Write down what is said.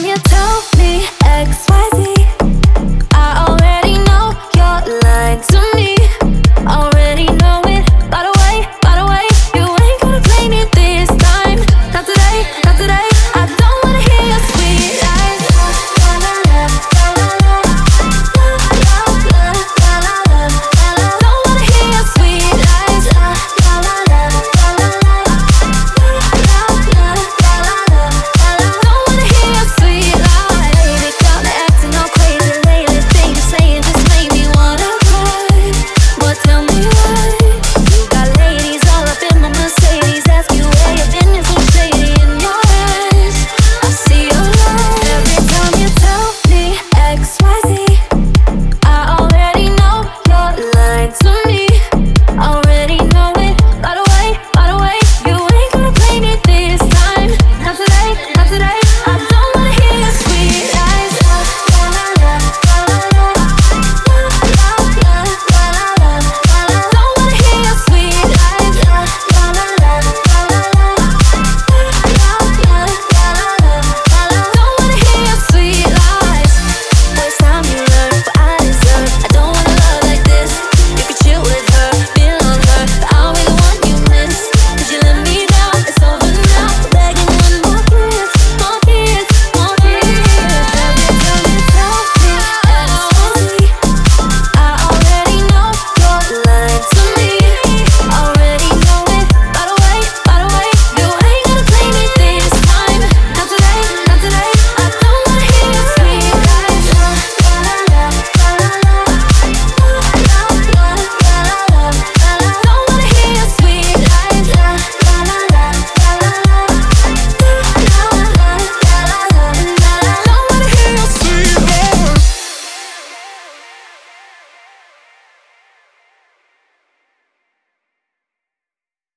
I'm here